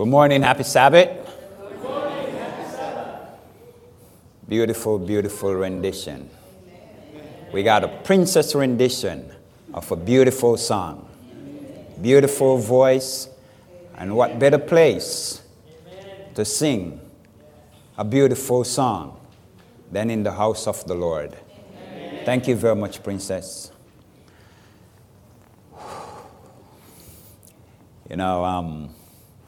Good morning, happy Sabbath. Beautiful, beautiful rendition. We got a princess rendition of a beautiful song. Beautiful voice, and what better place to sing a beautiful song than in the house of the Lord. Thank you very much, princess. You know, um,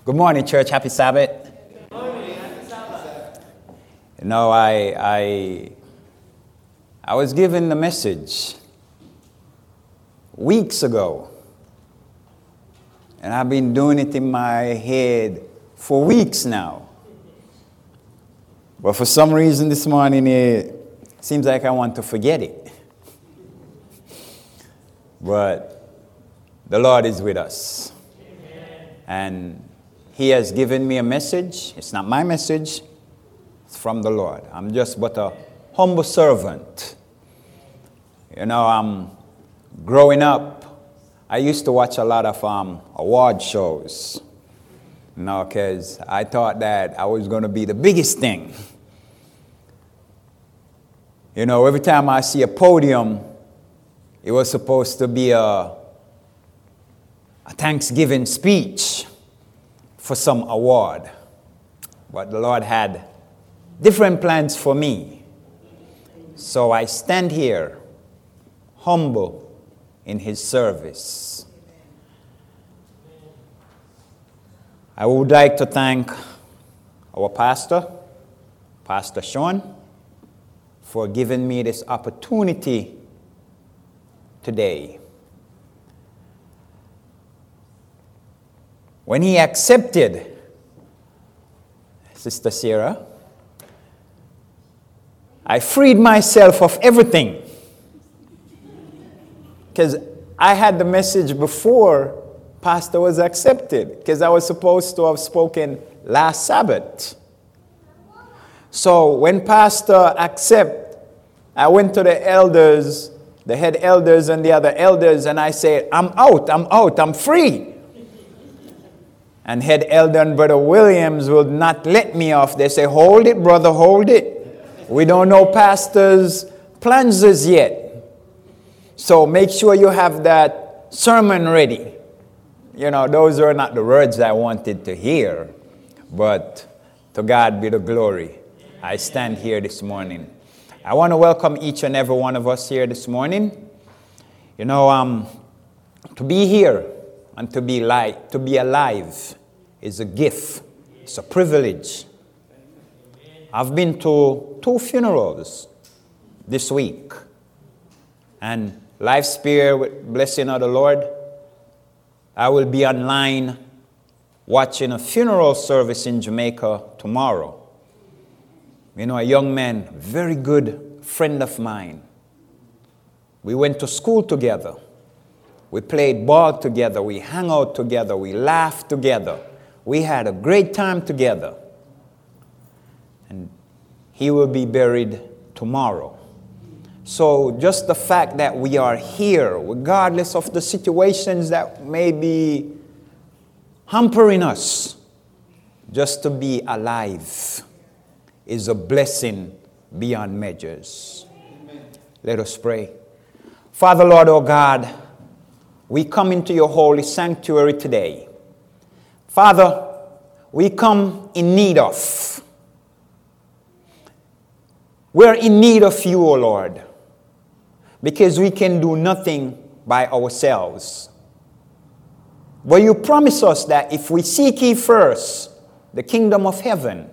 good morning, church. Happy Sabbath. Good morning. Happy Sabbath. You know, I, I, I was given the message weeks ago, and I've been doing it in my head for weeks now. But for some reason this morning, it seems like I want to forget it. But the Lord is with us. And He has given me a message. It's not my message, it's from the Lord. I'm just but a humble servant. You know, I'm growing up, I used to watch a lot of um, award shows. You know, because I thought that I was going to be the biggest thing. You know, every time I see a podium, it was supposed to be a, a Thanksgiving speech for some award. But the Lord had different plans for me. So I stand here, humble in His service. I would like to thank our pastor, Pastor Sean, for giving me this opportunity today. When he accepted Sister Sarah, I freed myself of everything. Because I had the message before Pastor was accepted, because I was supposed to have spoken last Sabbath. So when Pastor accept, I went to the elders, the head elders and the other elders, and I said, I'm out, I'm out, I'm free. And head elder and brother Williams will not let me off. They say, Hold it, brother, hold it. We don't know pastor's plans as yet. So make sure you have that sermon ready. You know, those are not the words I wanted to hear, but to God be the glory. I stand here this morning. I want to welcome each and every one of us here this morning. You know, um, to be here and to be, li- to be alive is a gift, it's a privilege. I've been to two funerals this week, and life spare with blessing of the Lord. I will be online watching a funeral service in Jamaica tomorrow. You know, a young man, very good friend of mine. We went to school together. We played ball together. We hung out together. We laughed together. We had a great time together. And he will be buried tomorrow. So, just the fact that we are here, regardless of the situations that may be hampering us, just to be alive is a blessing beyond measures. Amen. Let us pray. Father, Lord, oh God, we come into your holy sanctuary today. Father, we come in need of. We're in need of you, O Lord, because we can do nothing by ourselves. But you promise us that if we seek ye first the kingdom of heaven,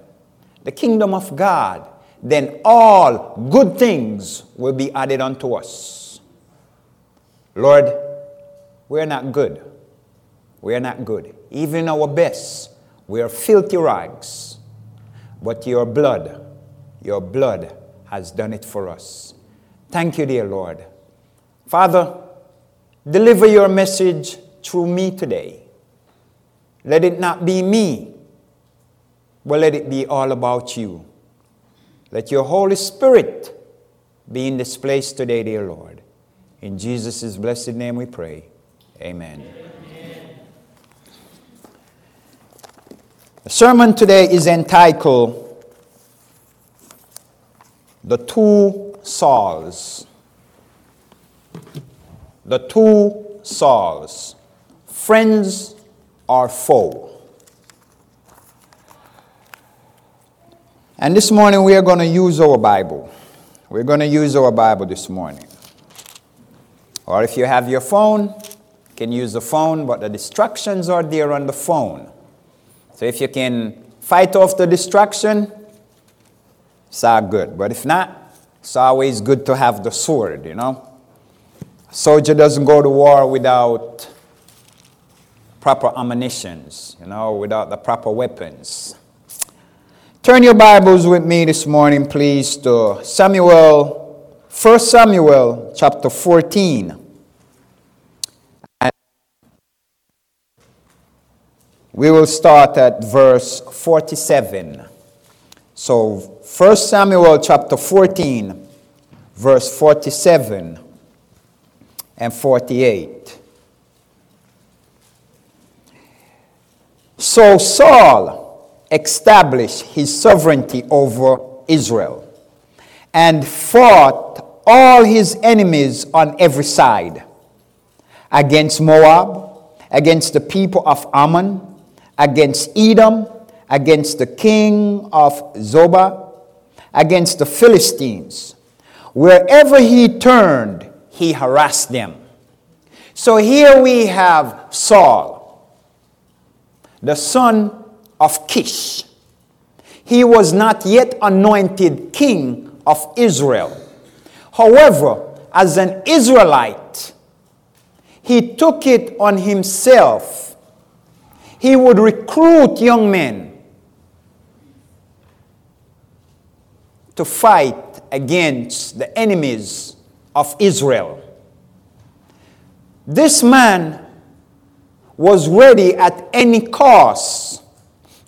the kingdom of God, then all good things will be added unto us. Lord, we're not good. We're not good. Even our best, we are filthy rags. But your blood, your blood has done it for us. Thank you, dear Lord. Father, deliver your message through me today. Let it not be me, but let it be all about you. Let your Holy Spirit be in this place today, dear Lord. In Jesus' blessed name we pray. Amen. Amen. The sermon today is entitled The Two Sauls. The Two Sauls. Friends or foe. And this morning we are going to use our Bible. We're going to use our Bible this morning. Or if you have your phone, can use the phone, but the distractions are there on the phone. So if you can fight off the distraction, it's all good. But if not, it's always good to have the sword, you know. A soldier doesn't go to war without proper ammunitions, you know, without the proper weapons. Turn your Bibles with me this morning, please, to Samuel, 1 Samuel chapter 14. We will start at verse 47. So, 1 Samuel chapter 14, verse 47 and 48. So, Saul established his sovereignty over Israel and fought all his enemies on every side against Moab, against the people of Ammon against Edom, against the king of Zobah, against the Philistines. Wherever he turned, he harassed them. So here we have Saul, the son of Kish. He was not yet anointed king of Israel. However, as an Israelite, he took it on himself he would recruit young men to fight against the enemies of Israel. This man was ready at any cost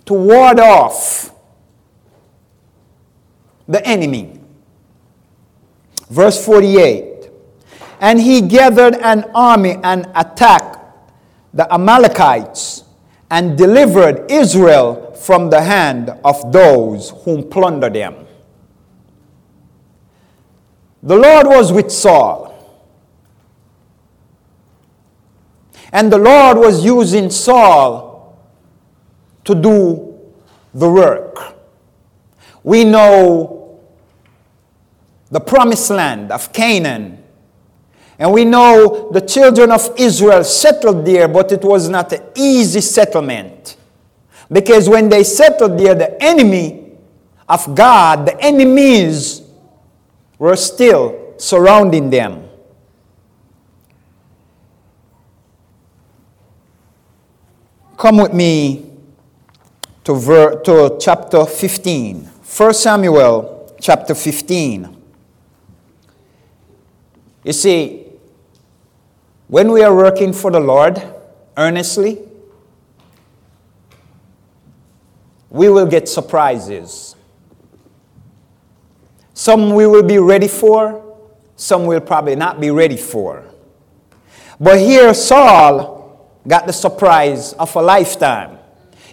to ward off the enemy. Verse 48 And he gathered an army and attacked the Amalekites and delivered Israel from the hand of those whom plundered them. The Lord was with Saul. And the Lord was using Saul to do the work. We know the promised land of Canaan and we know the children of Israel settled there, but it was not an easy settlement. Because when they settled there, the enemy of God, the enemies, were still surrounding them. Come with me to, ver- to chapter 15. 1 Samuel chapter 15. You see, when we are working for the Lord earnestly, we will get surprises. Some we will be ready for, some we'll probably not be ready for. But here, Saul got the surprise of a lifetime.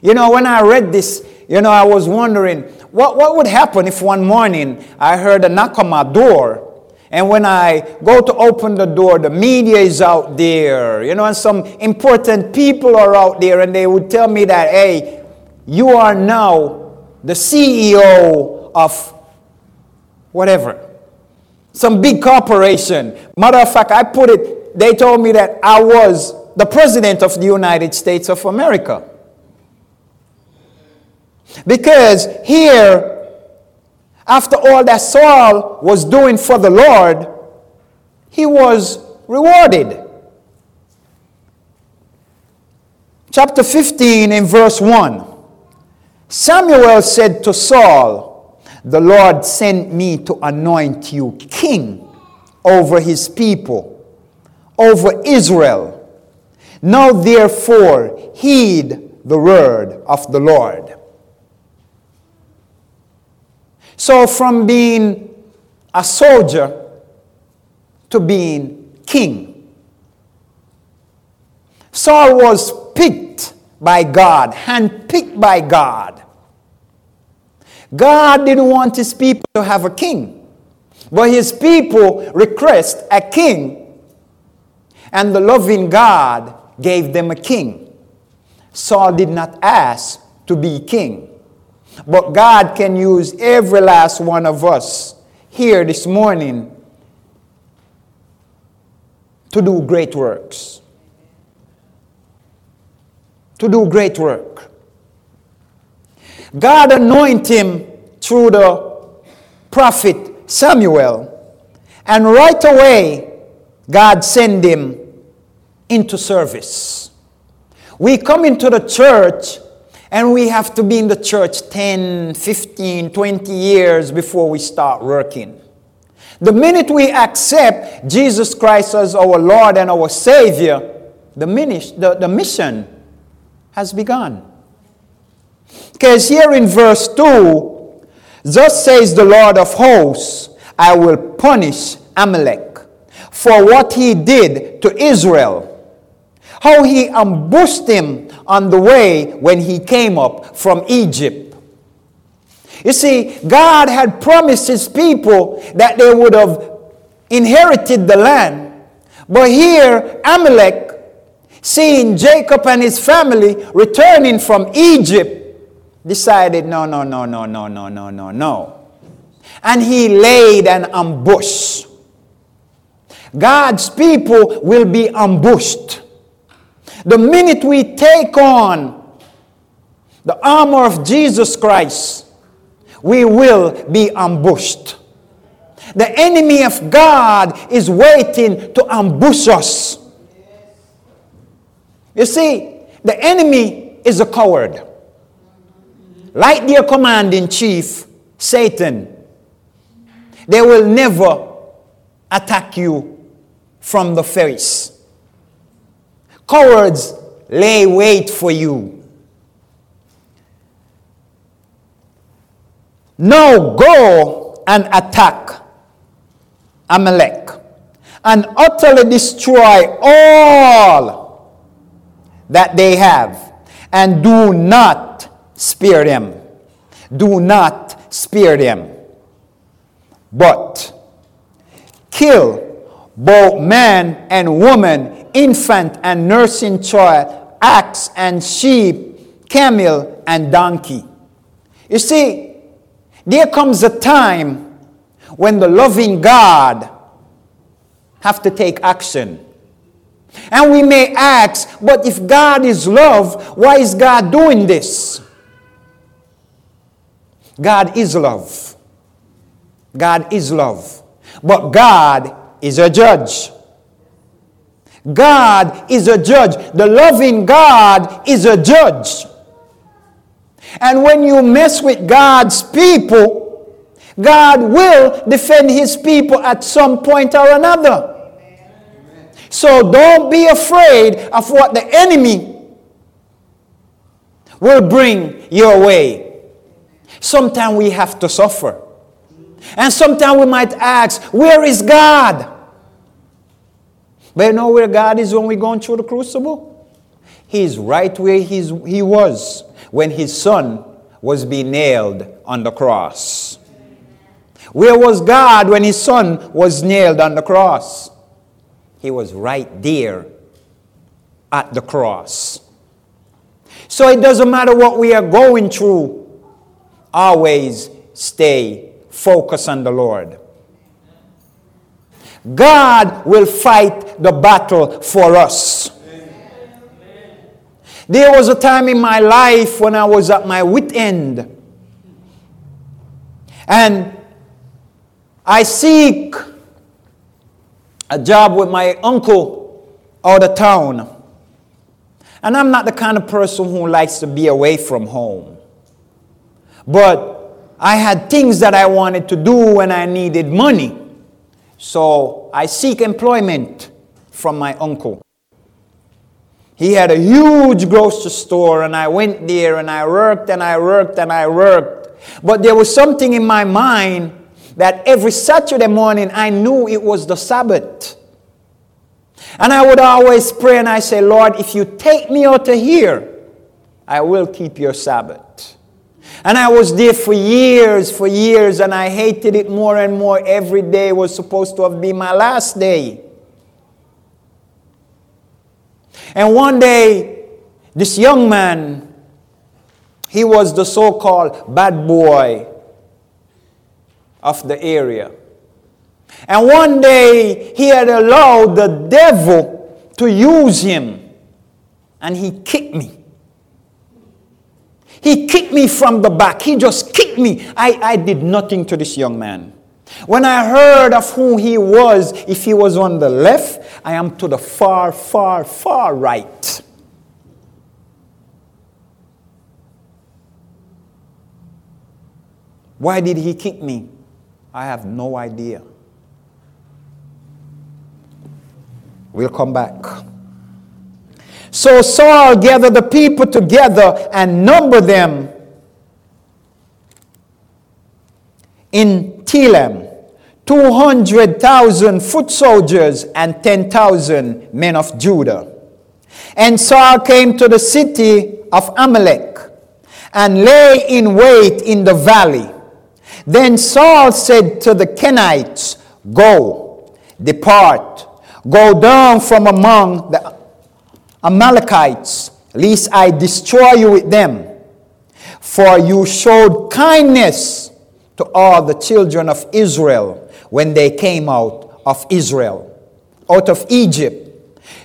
You know, when I read this, you know, I was wondering what, what would happen if one morning I heard a knock on my door and when I go to open the door, the media is out there, you know, and some important people are out there, and they would tell me that, hey, you are now the CEO of whatever, some big corporation. Matter of fact, I put it, they told me that I was the president of the United States of America. Because here, after all that Saul was doing for the Lord, he was rewarded. Chapter 15 in verse 1 Samuel said to Saul, The Lord sent me to anoint you king over his people, over Israel. Now therefore heed the word of the Lord. So, from being a soldier to being king, Saul was picked by God, handpicked by God. God didn't want his people to have a king, but his people request a king, and the loving God gave them a king. Saul did not ask to be king, but God can use every last one of us here this morning to do great works. To do great work. God anointed him through the prophet Samuel, and right away, God sent him into service. We come into the church and we have to be in the church 10, 15, 20 years before we start working. The minute we accept Jesus Christ as our Lord and our Savior, the, the, the mission has begun. Because here in verse 2, thus says the Lord of hosts, I will punish Amalek for what he did to Israel, how he ambushed him on the way when he came up from Egypt you see, God had promised his people that they would have inherited the land. But here, Amalek, seeing Jacob and his family returning from Egypt, decided, no, no, no, no, no, no, no, no, no. And he laid an ambush. God's people will be ambushed. The minute we take on the armor of Jesus Christ, we will be ambushed. The enemy of God is waiting to ambush us. You see, the enemy is a coward. Like their command in chief, Satan, they will never attack you from the face. Cowards lay wait for you Now go and attack Amalek and utterly destroy all that they have, and do not spare them. Do not spare them. But kill both man and woman, infant and nursing child, ox and sheep, camel and donkey. You see, there comes a time when the loving God have to take action. And we may ask, but if God is love, why is God doing this? God is love. God is love. But God is a judge. God is a judge. The loving God is a judge. And when you mess with God's people, God will defend his people at some point or another. So don't be afraid of what the enemy will bring your way. Sometimes we have to suffer. And sometimes we might ask, Where is God? But you know where God is when we're going through the crucible? He's right where he's, he was when his son was being nailed on the cross. Where was God when his son was nailed on the cross? He was right there at the cross. So it doesn't matter what we are going through, always stay focused on the Lord. God will fight the battle for us. There was a time in my life when I was at my wit end. And I seek a job with my uncle out of town. And I'm not the kind of person who likes to be away from home. But I had things that I wanted to do when I needed money. So I seek employment from my uncle. He had a huge grocery store, and I went there and I worked and I worked and I worked. But there was something in my mind that every Saturday morning I knew it was the Sabbath. And I would always pray and I say, Lord, if you take me out of here, I will keep your Sabbath. And I was there for years, for years, and I hated it more and more. Every day was supposed to have been my last day. And one day, this young man, he was the so called bad boy of the area. And one day, he had allowed the devil to use him, and he kicked me. He kicked me from the back. He just kicked me. I, I did nothing to this young man. When I heard of who he was, if he was on the left, I am to the far, far, far right. Why did he kick me? I have no idea. We'll come back. So Saul gathered the people together and numbered them in Telaim 200,000 foot soldiers and 10,000 men of Judah. And Saul came to the city of Amalek and lay in wait in the valley. Then Saul said to the Kenites, Go, depart, go down from among the Amalekites, lest I destroy you with them. For you showed kindness to all the children of Israel when they came out of Israel, out of Egypt.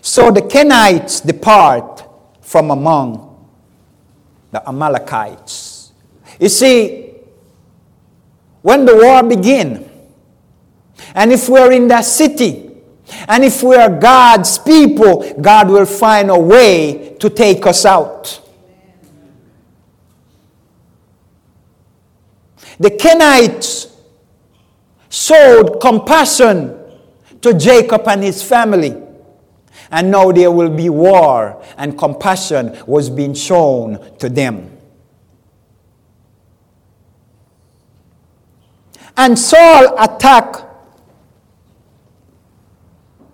So the Kenites depart from among the Amalekites. You see, when the war begin, and if we're in that city, and if we are God's people, God will find a way to take us out. The Kenites showed compassion to Jacob and his family. And now there will be war, and compassion was being shown to them. And Saul attacked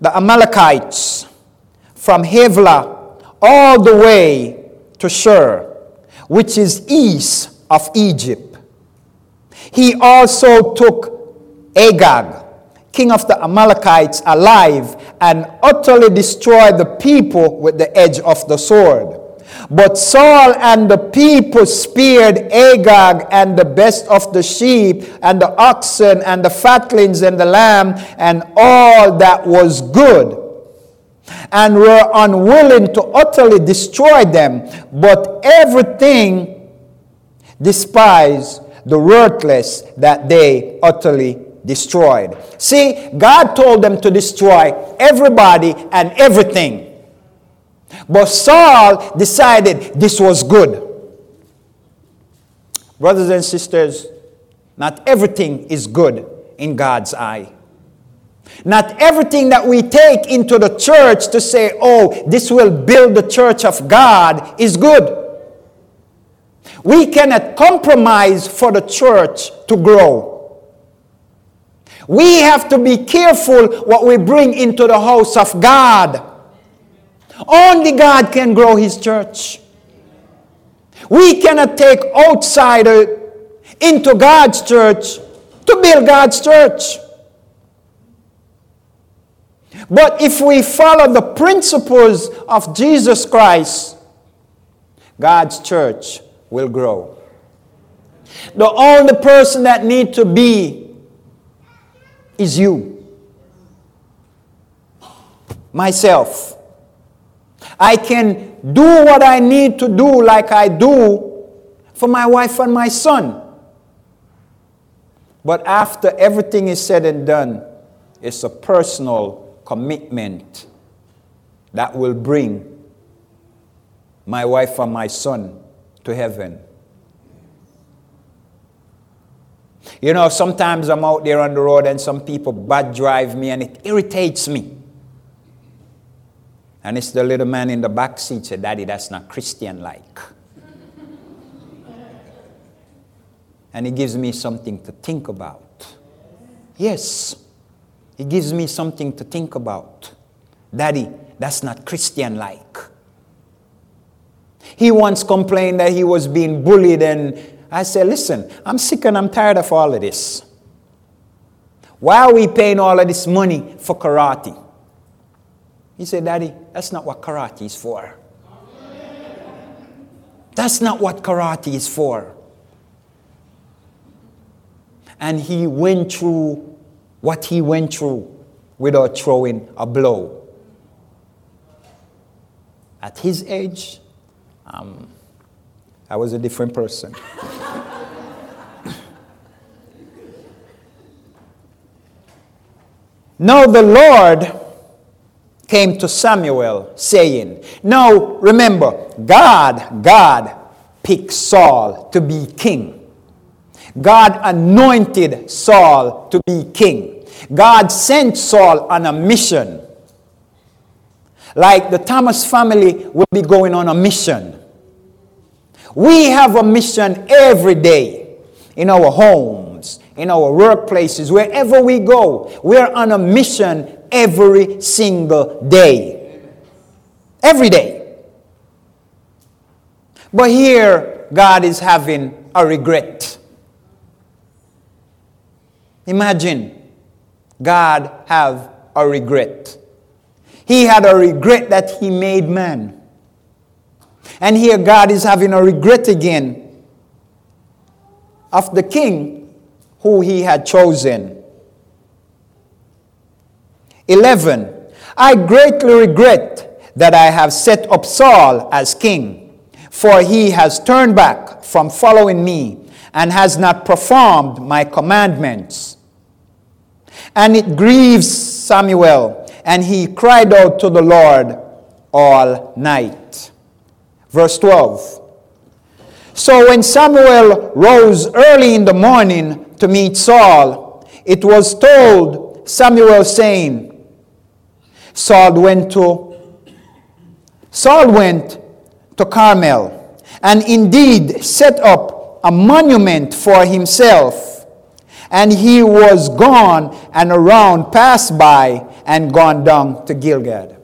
the Amalekites from Havilah all the way to Shur, which is east of Egypt. He also took Agag, king of the Amalekites, alive and utterly destroyed the people with the edge of the sword. But Saul and the people spared Agag and the best of the sheep and the oxen and the fatlings and the lamb and all that was good and were unwilling to utterly destroy them, but everything despised the worthless that they utterly destroyed. See, God told them to destroy everybody and everything. But Saul decided this was good. Brothers and sisters, not everything is good in God's eye. Not everything that we take into the church to say, oh, this will build the church of God is good. We cannot compromise for the church to grow. We have to be careful what we bring into the house of God. Only God can grow his church. We cannot take outsider into God's church to build God's church. But if we follow the principles of Jesus Christ, God's church will grow. The only person that need to be is you. Myself. I can do what I need to do like I do for my wife and my son. But after everything is said and done, it's a personal commitment that will bring my wife and my son to heaven. You know, sometimes I'm out there on the road and some people bad drive me and it irritates me. And it's the little man in the back seat said, Daddy, that's not Christian like. and he gives me something to think about. Yes, he gives me something to think about. Daddy, that's not Christian like. He once complained that he was being bullied, and I said, Listen, I'm sick and I'm tired of all of this. Why are we paying all of this money for karate? He said, Daddy, that's not what karate is for. That's not what karate is for. And he went through what he went through without throwing a blow. At his age, um, I was a different person. now the Lord came to Samuel saying, Now remember, God, God picked Saul to be king. God anointed Saul to be king. God sent Saul on a mission. Like the Thomas family will be going on a mission. We have a mission every day in our homes, in our workplaces, wherever we go. We're on a mission every single day. Every day. But here, God is having a regret. Imagine God have a regret. He had a regret that he made man. And here God is having a regret again of the king who he had chosen. 11. I greatly regret that I have set up Saul as king, for he has turned back from following me and has not performed my commandments. And it grieves Samuel, and he cried out to the Lord all night. Verse 12. So when Samuel rose early in the morning to meet Saul, it was told Samuel saying, Saul went to Saul went to Carmel and indeed set up a monument for himself and he was gone and around passed by and gone down to Gilgal.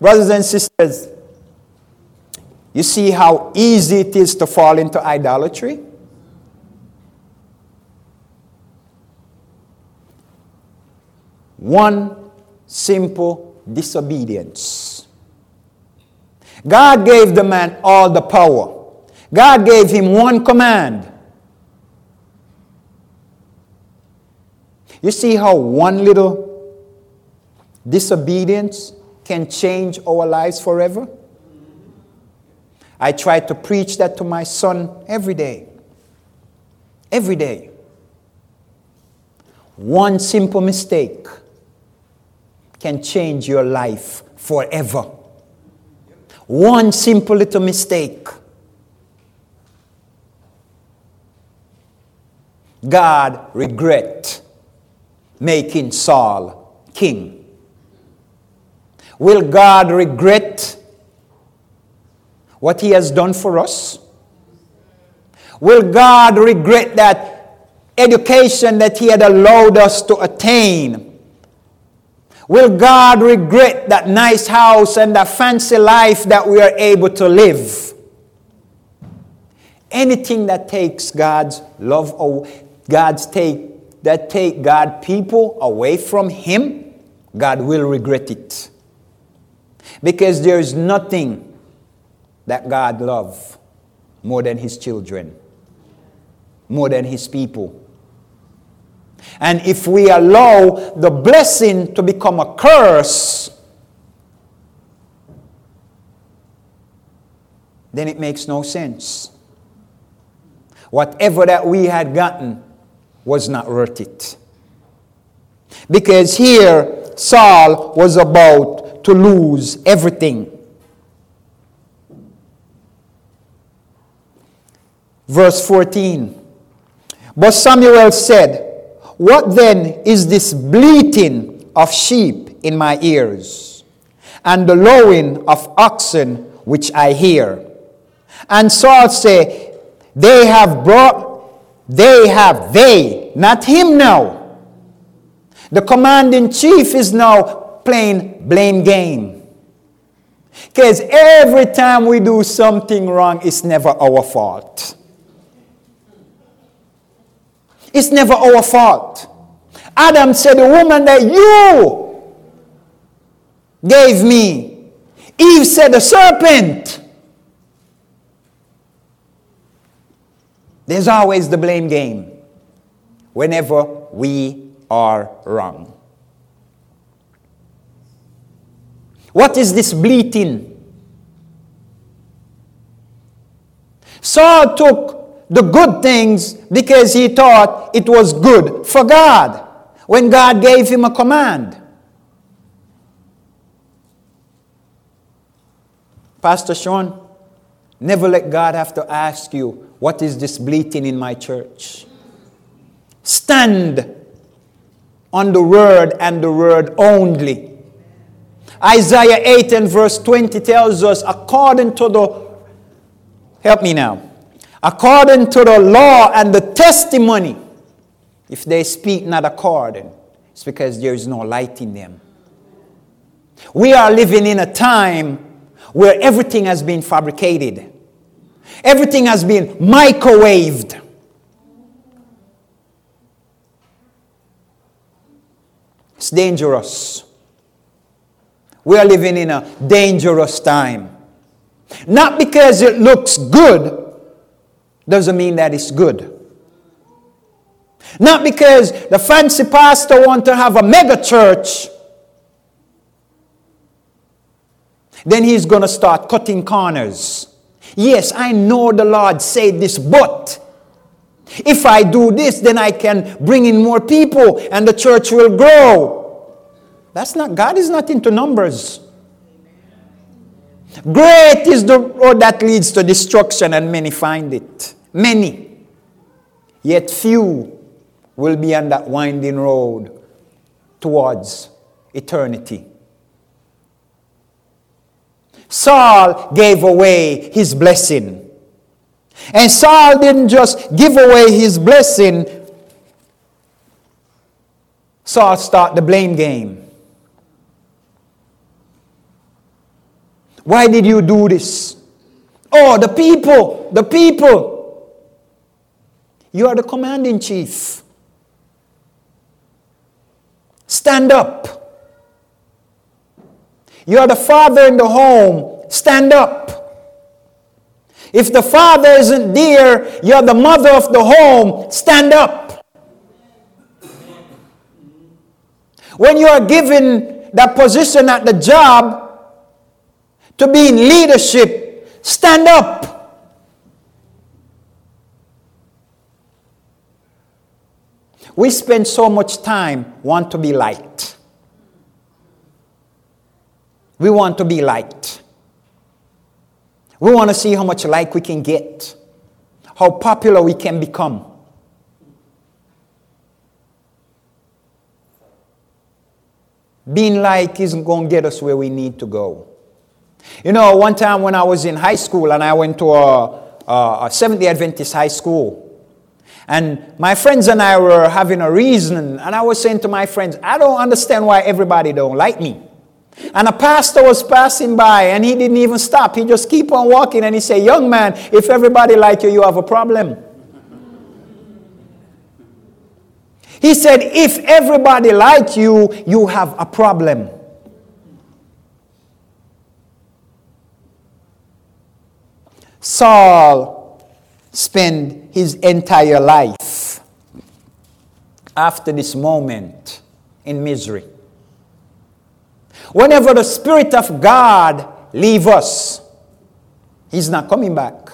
Brothers and sisters, you see how easy it is to fall into idolatry? One simple disobedience. God gave the man all the power. God gave him one command. You see how one little disobedience can change our lives forever? I try to preach that to my son every day. Every day. One simple mistake can change your life forever. One simple little mistake. God regret making Saul king. Will God regret what he has done for us? Will God regret that education that he had allowed us to attain? Will God regret that nice house and that fancy life that we are able to live? Anything that takes God's love God's take that take God people away from him, God will regret it. Because there is nothing that God loves more than his children, more than his people. And if we allow the blessing to become a curse, then it makes no sense. Whatever that we had gotten was not worth it. Because here, Saul was about to lose everything. Verse 14. But Samuel said, what then is this bleating of sheep in my ears, and the lowing of oxen which I hear? And Saul say, They have brought, they have, they, not him now. The commanding chief is now playing blame game. Because every time we do something wrong, it's never our fault. It's never our fault. Adam said, The woman that you gave me. Eve said, The serpent. There's always the blame game whenever we are wrong. What is this bleating? Saul took the good things because he thought it was good for God when God gave him a command. Pastor Sean, never let God have to ask you, What is this bleating in my church? Stand on the word and the word only. Isaiah 8 and verse 20 tells us, according to the, help me now, according to the law and the testimony, if they speak not according, it's because there is no light in them. We are living in a time where everything has been fabricated, everything has been microwaved. It's dangerous. We are living in a dangerous time. Not because it looks good doesn't mean that it's good. Not because the fancy pastor want to have a mega church then he's going to start cutting corners. Yes, I know the Lord said this, but if I do this, then I can bring in more people and the church will grow. That's not, God is not into numbers. Great is the road that leads to destruction, and many find it. Many. Yet few will be on that winding road towards eternity. Saul gave away his blessing. And Saul didn't just give away his blessing, Saul started the blame game. Why did you do this? Oh, the people, the people. You are the commanding chief. Stand up. You are the father in the home. Stand up. If the father isn't there, you're the mother of the home. Stand up. When you are given that position at the job, to be in leadership, stand up. We spend so much time want to be liked. We want to be liked. We want to see how much like we can get, how popular we can become. Being like isn't going to get us where we need to go. You know, one time when I was in high school and I went to a, a, a Seventh day Adventist high school, and my friends and I were having a reason, and I was saying to my friends, I don't understand why everybody don't like me. And a pastor was passing by and he didn't even stop. He just keep on walking and he said, Young man, if everybody like you, you have a problem. He said, if everybody like you, you have a problem. Saul spent his entire life after this moment in misery. Whenever the Spirit of God leave us, He's not coming back.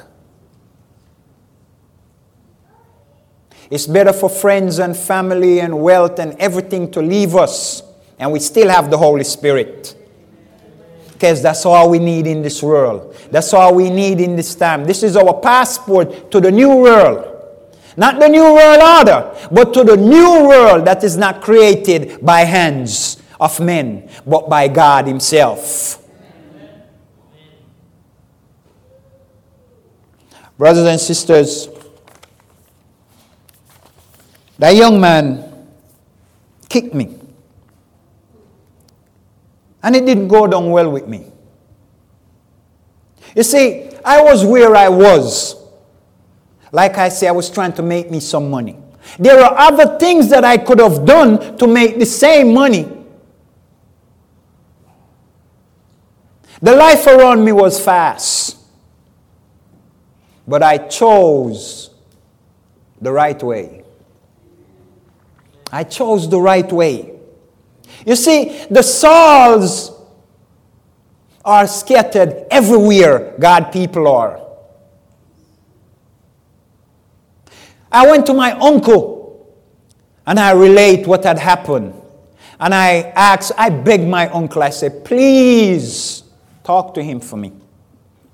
It's better for friends and family and wealth and everything to leave us, and we still have the Holy Spirit because that's all we need in this world. That's all we need in this time. This is our passport to the new world. Not the new world order, but to the new world that is not created by hands of men, but by God Himself. Brothers and sisters, that young man kicked me. And it didn't go down well with me. You see, I was where I was. Like I say, I was trying to make me some money. There are other things that I could have done to make the same money. The life around me was fast. But I chose the right way. I chose the right way. You see, the Sauls are scattered everywhere God people are. I went to my uncle and I relate what had happened. And I asked, I begged my uncle, I said, please talk to him for me.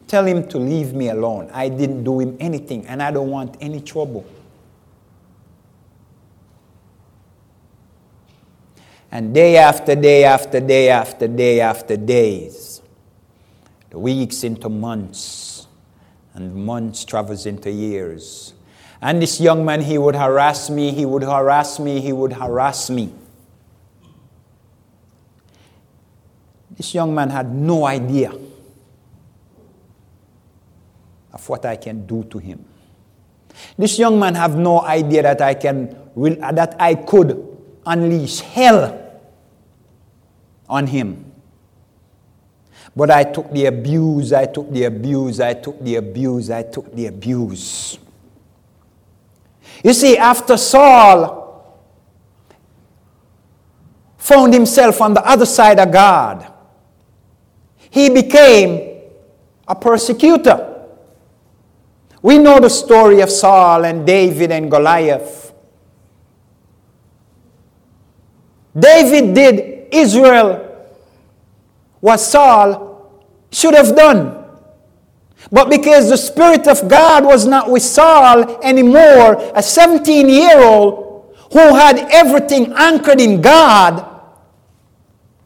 Tell him to leave me alone. I didn't do him anything and I don't want any trouble. And day after day after day after day after days, the weeks into months, and months travels into years. And this young man, he would harass me, he would harass me, he would harass me. This young man had no idea of what I can do to him. This young man have no idea that I can that I could unleash hell on him. But I took the abuse, I took the abuse, I took the abuse, I took the abuse. You see, after Saul found himself on the other side of God, he became a persecutor. We know the story of Saul and David and Goliath. David did Israel what Saul should have done. But because the Spirit of God was not with Saul anymore, a 17 year old who had everything anchored in God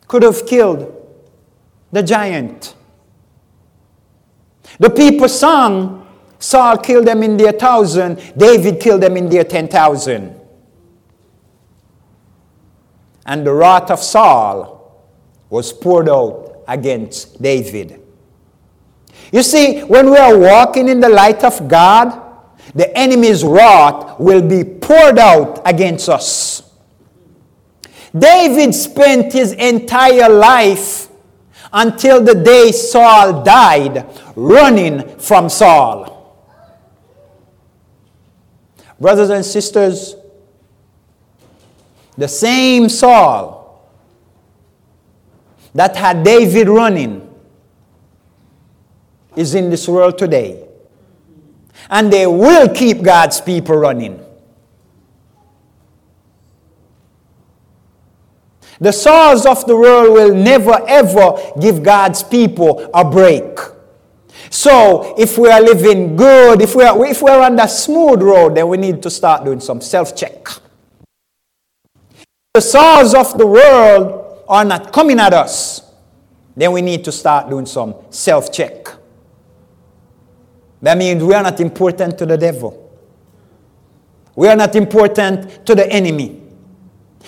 could have killed the giant. The people sung, Saul killed them in their thousand, David killed them in their ten thousand. And the wrath of Saul was poured out against David. You see, when we are walking in the light of God, the enemy's wrath will be poured out against us. David spent his entire life until the day Saul died running from Saul. Brothers and sisters, the same Saul that had David running is in this world today. And they will keep God's people running. The Sauls of the world will never ever give God's people a break. So, if we are living good, if we are, if we are on the smooth road, then we need to start doing some self check. The Sauls of the world are not coming at us, then we need to start doing some self check. That means we are not important to the devil. We are not important to the enemy.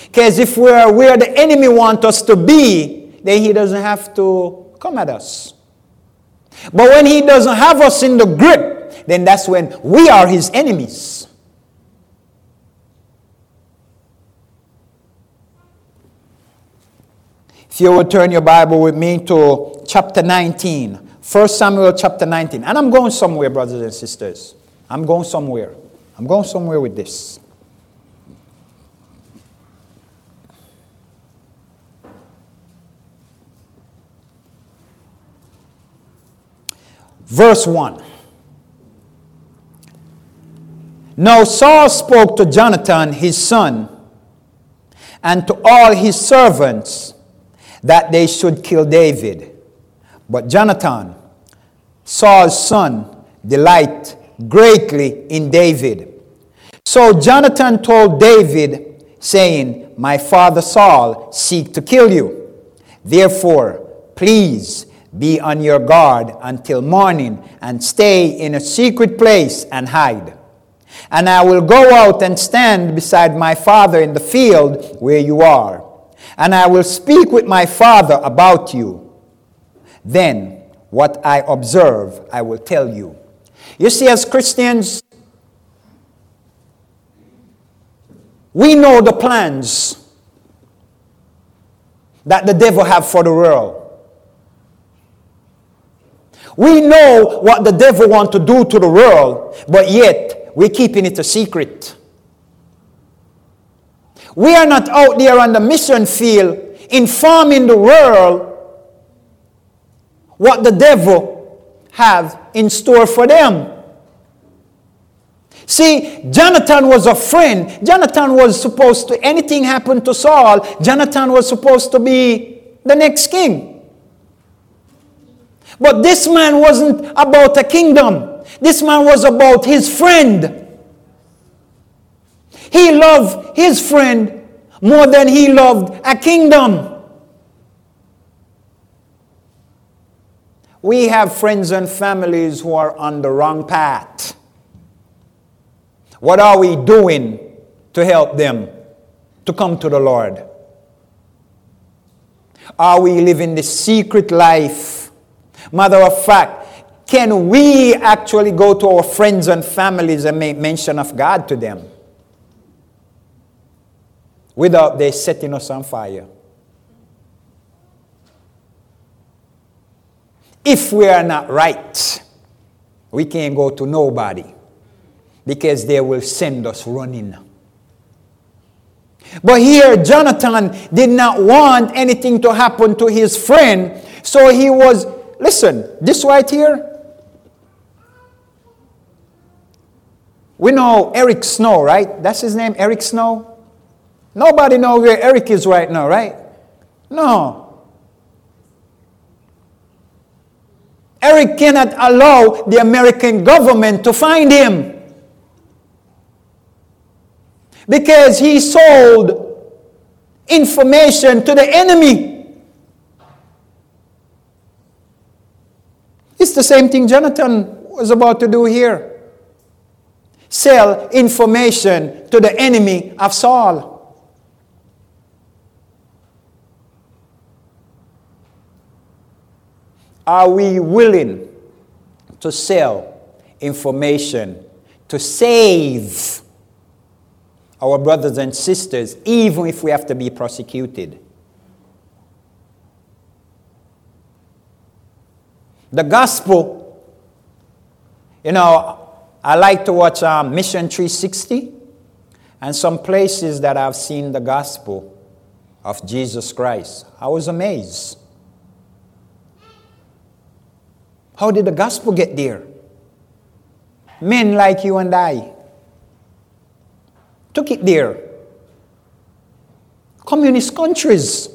Because if we are where the enemy wants us to be, then he doesn't have to come at us. But when he doesn't have us in the grip, then that's when we are his enemies. If you would turn your Bible with me to chapter 19. 1 Samuel chapter 19. And I'm going somewhere, brothers and sisters. I'm going somewhere. I'm going somewhere with this. Verse 1. Now Saul spoke to Jonathan, his son, and to all his servants that they should kill David. But Jonathan, Saul's son, delight greatly in David. So Jonathan told David, saying, My father Saul seek to kill you. Therefore, please be on your guard until morning and stay in a secret place and hide. And I will go out and stand beside my father in the field where you are. And I will speak with my father about you. Then What I observe, I will tell you. You see, as Christians, we know the plans that the devil have for the world. We know what the devil want to do to the world, but yet we're keeping it a secret. We are not out there on the mission field informing the world what the devil have in store for them. See, Jonathan was a friend. Jonathan was supposed to, anything happened to Saul, Jonathan was supposed to be the next king. But this man wasn't about a kingdom. This man was about his friend. He loved his friend more than he loved a kingdom. We have friends and families who are on the wrong path. What are we doing to help them to come to the Lord? Are we living the secret life? Matter of fact, can we actually go to our friends and families and make mention of God to them without they setting us on fire? If we are not right, we can't go to nobody because they will send us running. But here, Jonathan did not want anything to happen to his friend, so he was, listen, this right here. We know Eric Snow, right? That's his name, Eric Snow. Nobody knows where Eric is right now, right? No. Eric cannot allow the American government to find him because he sold information to the enemy. It's the same thing Jonathan was about to do here sell information to the enemy of Saul. Are we willing to sell information to save our brothers and sisters, even if we have to be prosecuted? The gospel, you know, I like to watch um, Mission 360 and some places that I've seen the gospel of Jesus Christ. I was amazed. How did the gospel get there? Men like you and I took it there. Communist countries.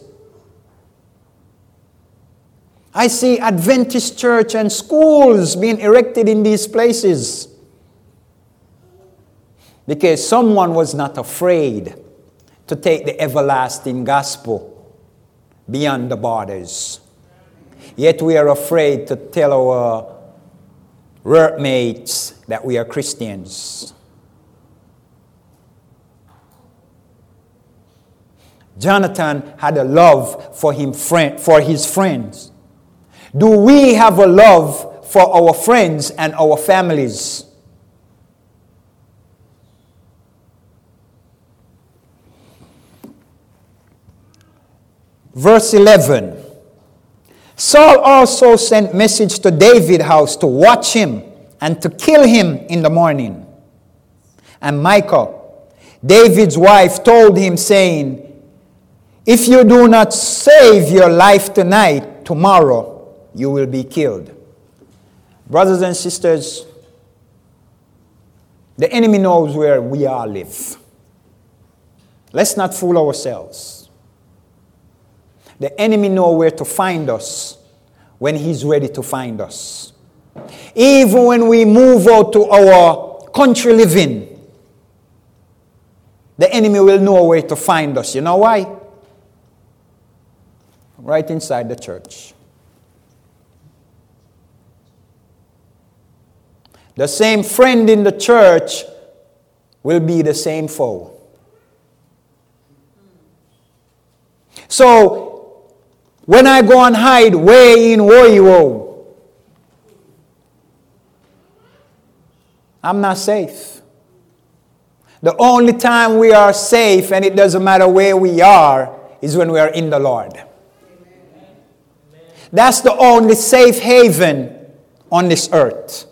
I see Adventist church and schools being erected in these places because someone was not afraid to take the everlasting gospel beyond the borders. Yet we are afraid to tell our workmates that we are Christians. Jonathan had a love for, him friend, for his friends. Do we have a love for our friends and our families? Verse 11. Saul also sent message to David's house to watch him and to kill him in the morning. And Michal, David's wife, told him, saying, If you do not save your life tonight, tomorrow you will be killed. Brothers and sisters, the enemy knows where we all live. Let's not fool ourselves. The enemy knows where to find us when he's ready to find us. Even when we move out to our country living, the enemy will know where to find us. You know why? Right inside the church. The same friend in the church will be the same foe. So when I go and hide, way in woe. I'm not safe. The only time we are safe, and it doesn't matter where we are, is when we are in the Lord. Amen. That's the only safe haven on this earth.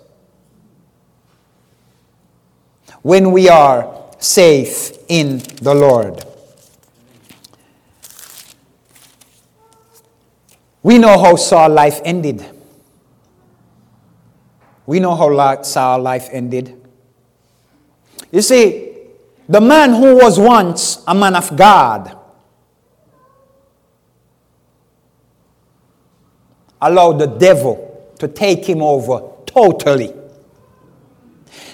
When we are safe in the Lord. We know how Saul's life ended. We know how Saul's life ended. You see, the man who was once a man of God allowed the devil to take him over totally.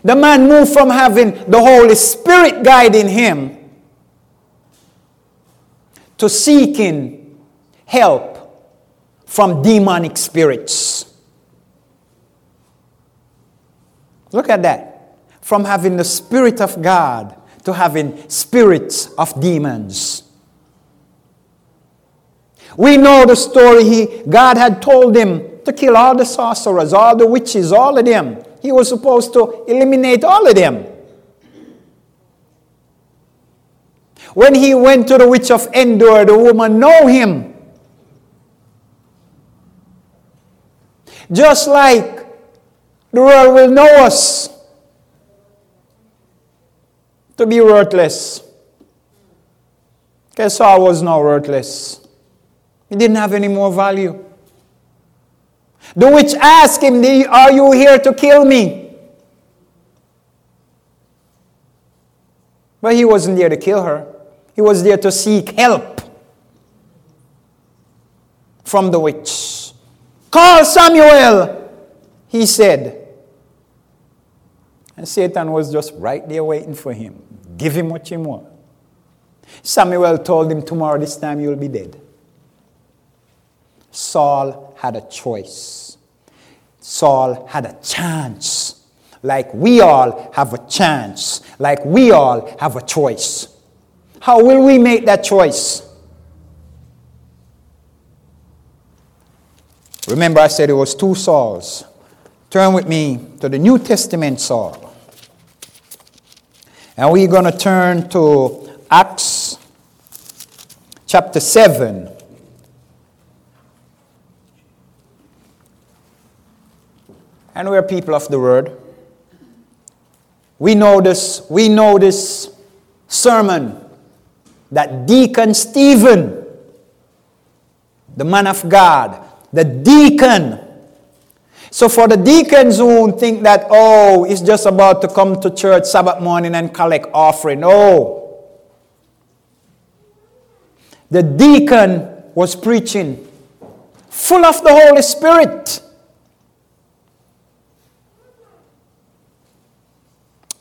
The man moved from having the Holy Spirit guiding him to seeking help from demonic spirits. Look at that. From having the Spirit of God to having spirits of demons. We know the story he, God had told him to kill all the sorcerers, all the witches, all of them. He was supposed to eliminate all of them. When he went to the witch of Endor, the woman know him. Just like the world will know us to be worthless. Because Saul was now worthless. He didn't have any more value. The witch asked him, Are you here to kill me? But he wasn't there to kill her, he was there to seek help from the witch. Call Samuel, he said. And Satan was just right there waiting for him. Give him what you want. Samuel told him, Tomorrow, this time, you'll be dead. Saul had a choice. Saul had a chance. Like we all have a chance. Like we all have a choice. How will we make that choice? Remember, I said it was two Sauls. Turn with me to the New Testament Saul. And we're going to turn to Acts chapter 7. And we're people of the word. We know this, we know this sermon that Deacon Stephen, the man of God, the deacon. So for the deacons who think that, oh, it's just about to come to church Sabbath morning and collect offering. No. The deacon was preaching full of the Holy Spirit.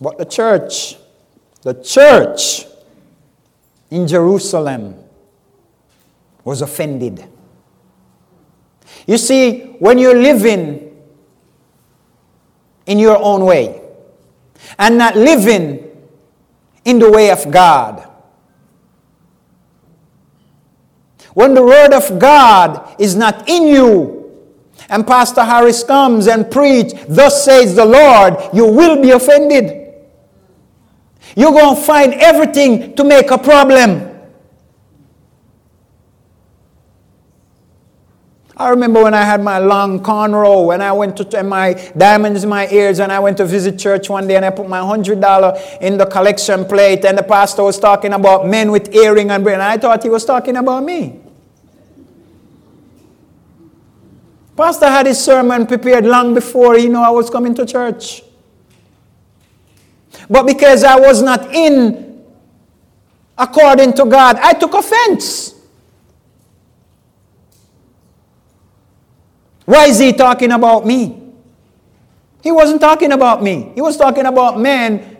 But the church, the church in Jerusalem was offended. You see, when you're living in your own way and not living in the way of God, when the Word of God is not in you, and Pastor Harris comes and preach, thus says the Lord, you will be offended. You're going to find everything to make a problem. I remember when I had my long cornrow, when I went to my diamonds in my ears, and I went to visit church one day, and I put my hundred dollar in the collection plate, and the pastor was talking about men with earring and brain. And I thought he was talking about me. Pastor had his sermon prepared long before he knew I was coming to church. But because I was not in according to God, I took offense. Why is he talking about me? He wasn't talking about me. He was talking about men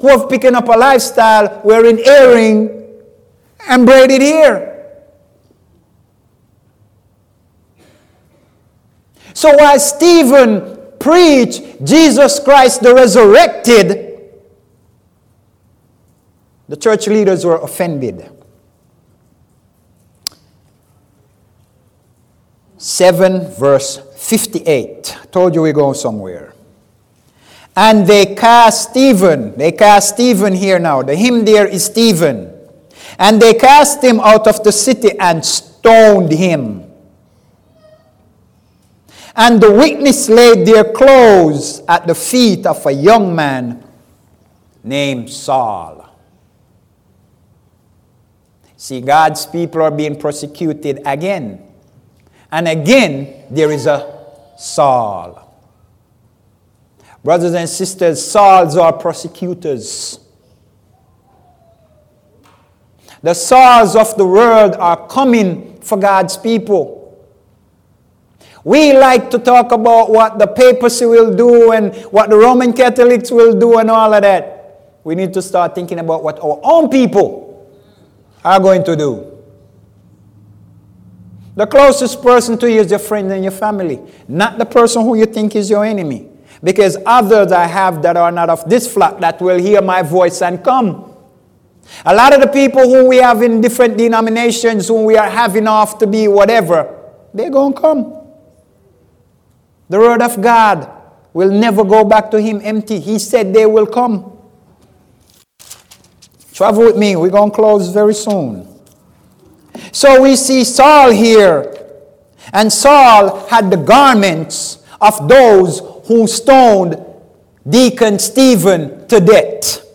who have picking up a lifestyle wearing earring and braided hair. So while Stephen preached Jesus Christ the resurrected, the church leaders were offended. 7, verse 58. Told you we're going somewhere. And they cast Stephen. They cast Stephen here now. The him there is Stephen. And they cast him out of the city and stoned him. And the witness laid their clothes at the feet of a young man named Saul. See, God's people are being persecuted again. And again, there is a Saul. Brothers and sisters, Sauls are persecutors. The Sauls of the world are coming for God's people. We like to talk about what the papacy will do and what the Roman Catholics will do and all of that. We need to start thinking about what our own people are going to do. The closest person to you is your friend and your family, not the person who you think is your enemy. Because others I have that are not of this flock that will hear my voice and come. A lot of the people who we have in different denominations, who we are having off to be whatever, they're going to come. The word of God will never go back to him empty. He said they will come. Travel with me. We're going to close very soon. So we see Saul here. And Saul had the garments of those who stoned Deacon Stephen to death.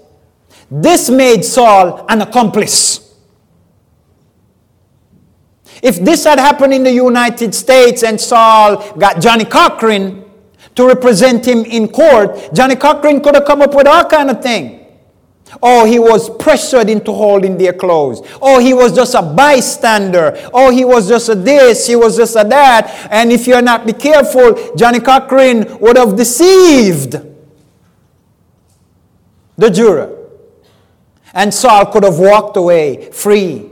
This made Saul an accomplice. If this had happened in the United States and Saul got Johnnie Cochran to represent him in court, Johnnie Cochran could have come up with all kind of thing. Oh, he was pressured into holding their clothes. Oh, he was just a bystander. Oh, he was just a this, he was just a that. And if you're not be careful, Johnnie Cochran would have deceived the juror. And Saul could have walked away free.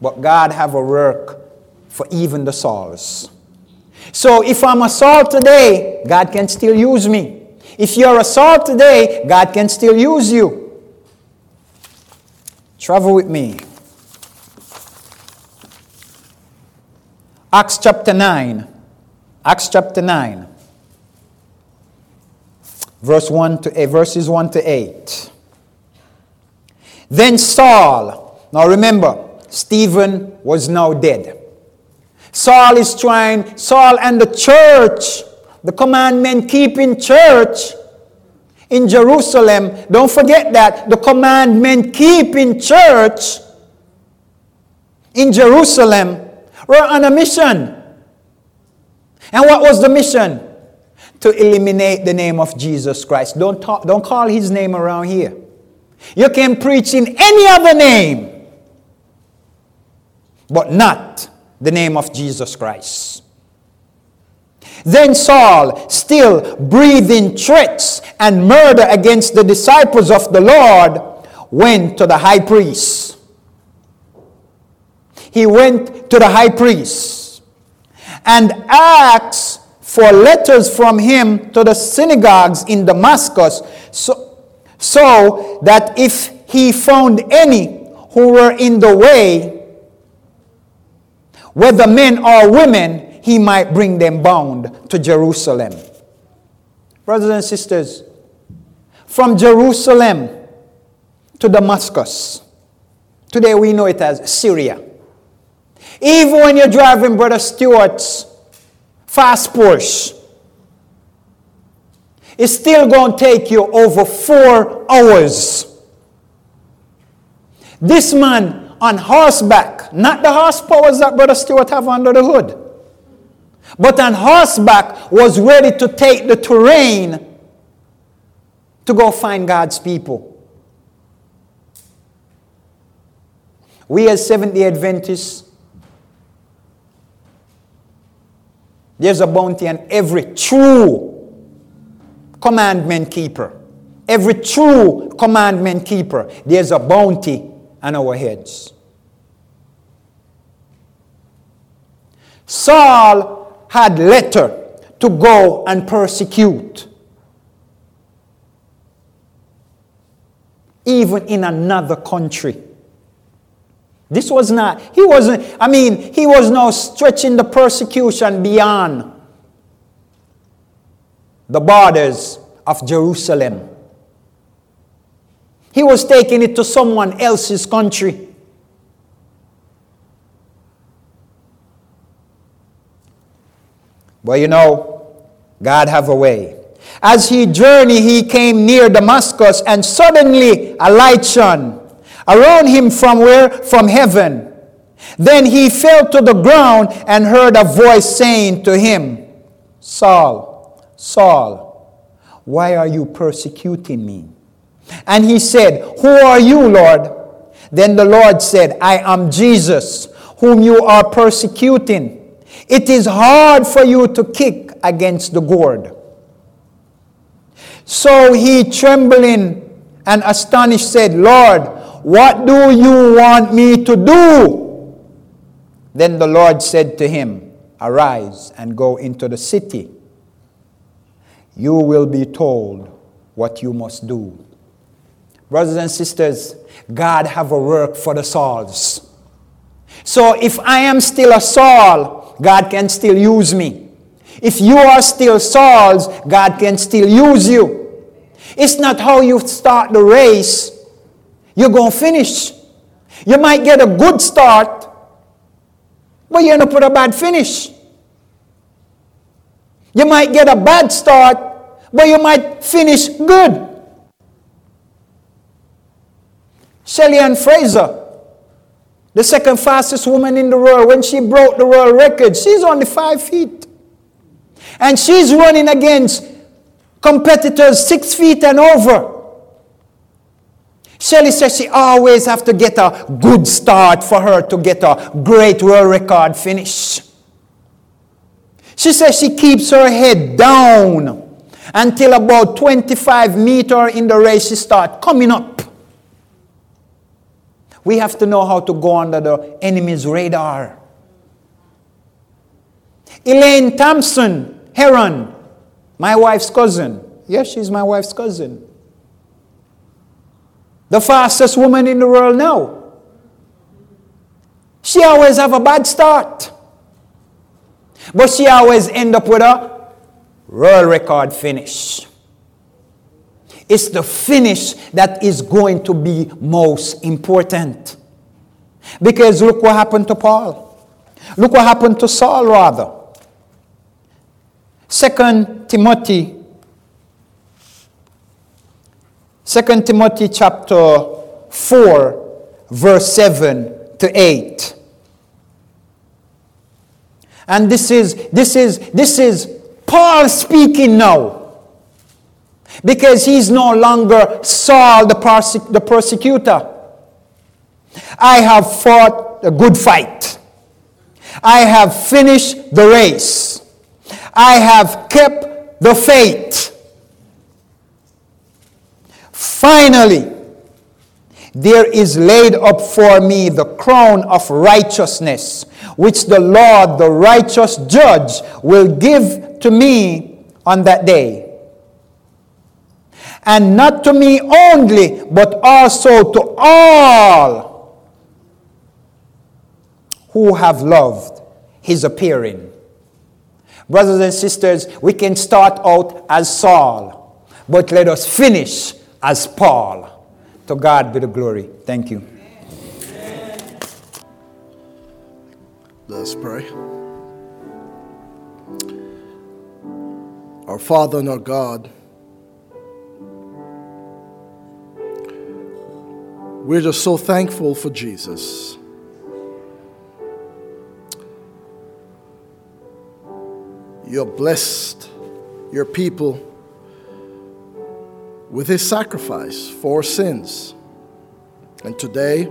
But God have a work for even the Sauls. So if I'm a Saul today, God can still use me. If you're a Saul today, God can still use you. Travel with me. Acts chapter 9. Acts chapter 9. Verse 1 to 8, verses 1 to 8. Then Saul, now remember, Stephen was now dead. Saul is trying, Saul and the church, the commandment keeping church in Jerusalem. Don't forget that the commandment keeping church in Jerusalem were on a mission. And what was the mission? To eliminate the name of Jesus Christ. Don't, talk, don't call his name around here. You can preach in any other name but not the name of Jesus Christ. Then Saul, still breathing threats and murder against the disciples of the Lord, went to the high priest. He went to the high priest and asked for letters from him to the synagogues in Damascus so, so that if he found any who were in the way, whether men or women, he might bring them bound to Jerusalem. Brothers and sisters, from Jerusalem to Damascus, today we know it as Syria. Even when you're driving Brother Stewart's fast Porsche, it's still going to take you over four hours. This man on horseback, not the horsepowers that Brother Stewart have under the hood, but on horseback was ready to take the terrain to go find God's people. We as Seventh day Adventists, there's a bounty on every true commandment keeper. Every true commandment keeper, there's a bounty on our heads. Saul had letter to go and persecute. Even in another country. This was not, he wasn't, I mean, he was now stretching the persecution beyond the borders of Jerusalem. He was taking it to someone else's country. But you know, God have a way. As he journeyed, he came near Damascus, and suddenly a light shone around him from where? From heaven. Then he fell to the ground and heard a voice saying to him, Saul, Saul, why are you persecuting me? And he said, Who are you, Lord? Then the Lord said, I am Jesus, whom you are persecuting. It is hard for you to kick against the goad. So he, trembling and astonished, said, Lord, what do you want me to do? Then the Lord said to him, Arise and go into the city. You will be told what you must do. Brothers and sisters, God have a work for the Sauls. So if I am still a Saul, God can still use me. If you are still Saul's, God can still use you. It's not how you start the race, you're going to finish. You might get a good start, but you're going to put a bad finish. You might get a bad start, but you might finish good. Shelly-Ann Fraser, the second fastest woman in the world, when she broke the world record, she's only five feet. And she's running against competitors six feet and over. Shelly says she always have to get a good start for her to get a great world record finish. She says she keeps her head down until about 25 meter in the race she start coming up. We have to know how to go under the enemy's radar. Elaine Thompson, Herah, my wife's cousin. Yes, she's my wife's cousin. The fastest woman in the world now. She always have a bad start. But she always end up with a world record finish. It's the finish that is going to be most important. Because look what happened to Paul. Look what happened to Saul, rather. Second Timothy. Second Timothy chapter 4, verse 7 to 8. And this is this is this is Paul speaking now. Because he's no longer Saul the, perse- the persecutor. I have fought a good fight. I have finished the race. I have kept the faith. Finally, there is laid up for me the crown of righteousness, which the Lord, the righteous judge, will give to me on that day. And not to me only, but also to all who have loved his appearing. Brothers and sisters, we can start out as Saul, but let us finish as Paul. To God be the glory. Thank you. Let's pray. Our Father and our God, we're just so thankful for Jesus. You have blessed your people with his sacrifice for sins. And today,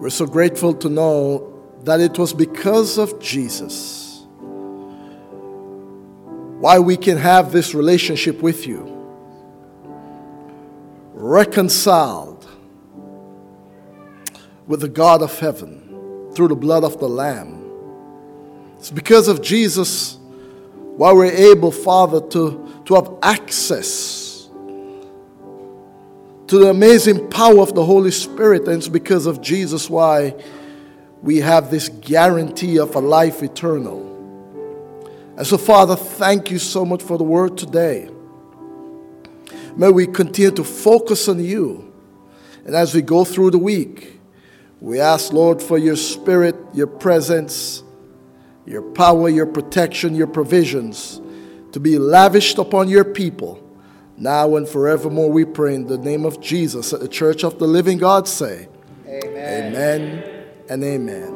we're so grateful to know that it was because of Jesus why we can have this relationship with you, reconciled with the God of heaven through the blood of the Lamb. It's because of Jesus why we're able, Father, to, to have access to the amazing power of the Holy Spirit. And it's because of Jesus why we have this guarantee of a life eternal. And so, Father, thank you so much for the word today. May we continue to focus on you. And as we go through the week, we ask, Lord, for your spirit, your presence, your power, your protection, your provisions to be lavished upon your people now and forevermore. We pray in the name of Jesus at the church of the living God say, Amen, amen and amen.